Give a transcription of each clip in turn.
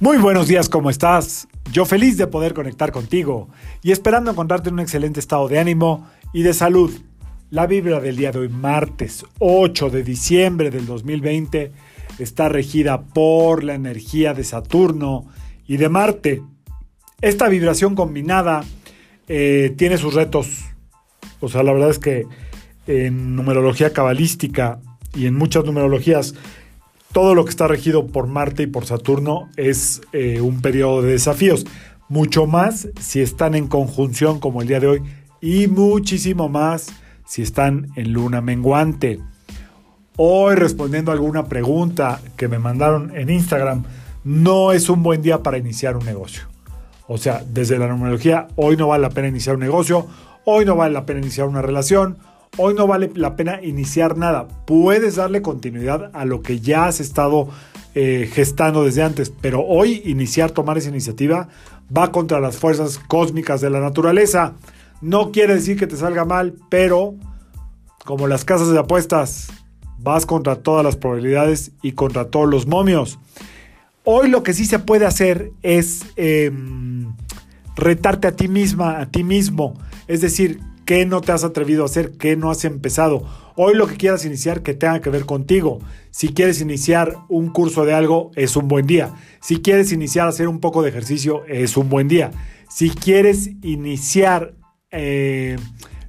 Muy buenos días, ¿cómo estás? Yo feliz de poder conectar contigo y esperando encontrarte en un excelente estado de ánimo y de salud. La vibra del día de hoy, martes 8 de diciembre del 2020, está regida por la energía de Saturno y de Marte. Esta vibración combinada eh, tiene sus retos. O sea, la verdad es que en numerología cabalística y en muchas numerologías todo lo que está regido por Marte y por Saturno es eh, un periodo de desafíos. Mucho más si están en conjunción como el día de hoy y muchísimo más si están en luna menguante. Hoy respondiendo a alguna pregunta que me mandaron en Instagram, no es un buen día para iniciar un negocio. O sea, desde la numerología, hoy no vale la pena iniciar un negocio, hoy no vale la pena iniciar una relación, Hoy no vale la pena iniciar nada. Puedes darle continuidad a lo que ya has estado eh, gestando desde antes, pero hoy iniciar, tomar esa iniciativa va contra las fuerzas cósmicas de la naturaleza. No quiere decir que te salga mal, pero como las casas de apuestas, vas contra todas las probabilidades y contra todos los momios. Hoy lo que sí se puede hacer es em, retarte a ti misma, a ti mismo. Es decir, ¿Qué no te has atrevido a hacer? ¿Qué no has empezado? Hoy lo que quieras iniciar que tenga que ver contigo. Si quieres iniciar un curso de algo, es un buen día. Si quieres iniciar a hacer un poco de ejercicio, es un buen día. Si quieres iniciar eh,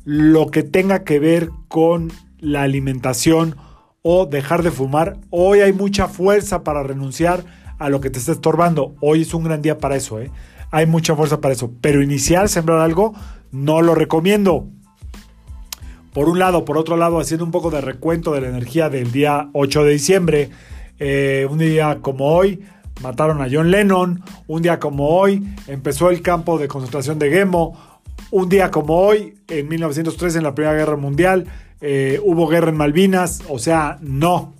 lo que tenga que ver con la alimentación o dejar de fumar, hoy hay mucha fuerza para renunciar a lo que te está estorbando. Hoy es un gran día para eso, ¿eh? Hay mucha fuerza para eso. Pero iniciar, sembrar algo, no lo recomiendo. Por un lado, por otro lado, haciendo un poco de recuento de la energía del día 8 de diciembre, eh, un día como hoy, mataron a John Lennon, un día como hoy, empezó el campo de concentración de Gemo, un día como hoy, en 1903, en la Primera Guerra Mundial, eh, hubo guerra en Malvinas, o sea, no.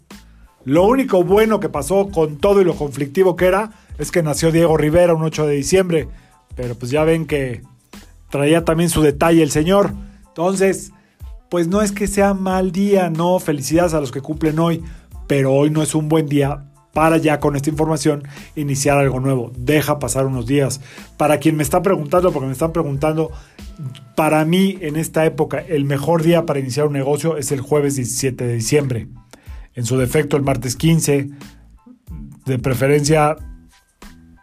Lo único bueno que pasó con todo y lo conflictivo que era es que nació Diego Rivera un 8 de diciembre, pero pues ya ven que traía también su detalle el Señor. Entonces, pues no es que sea mal día, no, felicidades a los que cumplen hoy, pero hoy no es un buen día para ya con esta información iniciar algo nuevo. Deja pasar unos días. Para quien me está preguntando, porque me están preguntando, para mí en esta época el mejor día para iniciar un negocio es el jueves 17 de diciembre. En su defecto el martes 15, de preferencia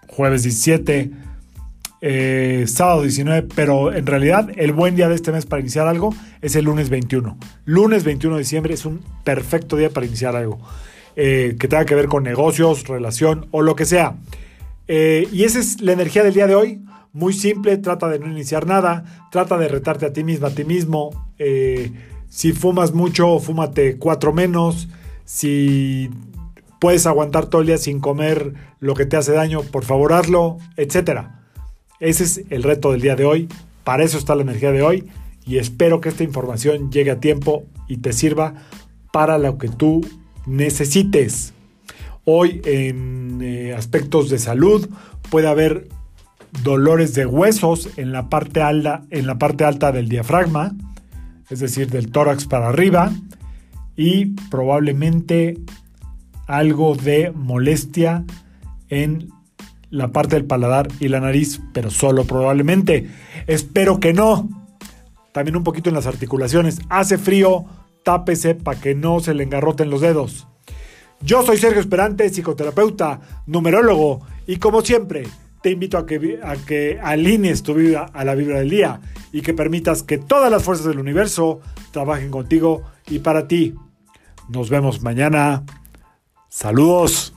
jueves 17 eh, sábado 19, pero en realidad el buen día de este mes para iniciar algo es el lunes 21. Lunes 21 de diciembre es un perfecto día para iniciar algo eh, que tenga que ver con negocios, relación o lo que sea. Eh, y esa es la energía del día de hoy. Muy simple, trata de no iniciar nada, trata de retarte a ti misma, a ti mismo. si fumas mucho, fúmate cuatro menos. Si puedes aguantar todo el día sin comer lo que te hace daño, por favor hazlo, etcétera. Ese es el reto del día de hoy. Para eso está la energía de hoy. Y espero que esta información llegue a tiempo y te sirva para lo que tú necesites. Hoy en eh, aspectos de salud puede haber dolores de huesos en la parte alta, en la parte alta del diafragma, es decir, del tórax para arriba, y probablemente algo de molestia en la parte del paladar y la nariz, pero solo probablemente. Espero que no. También un poquito en las articulaciones. Hace frío, tápese para que no se le engarroten los dedos. Yo soy Sergio Esperante, psicoterapeuta, numerólogo, y como siempre, te invito a que, a que alinees tu vida a la vibra del día y que permitas que todas las fuerzas del universo trabajen contigo y para ti. Nos vemos mañana. Saludos.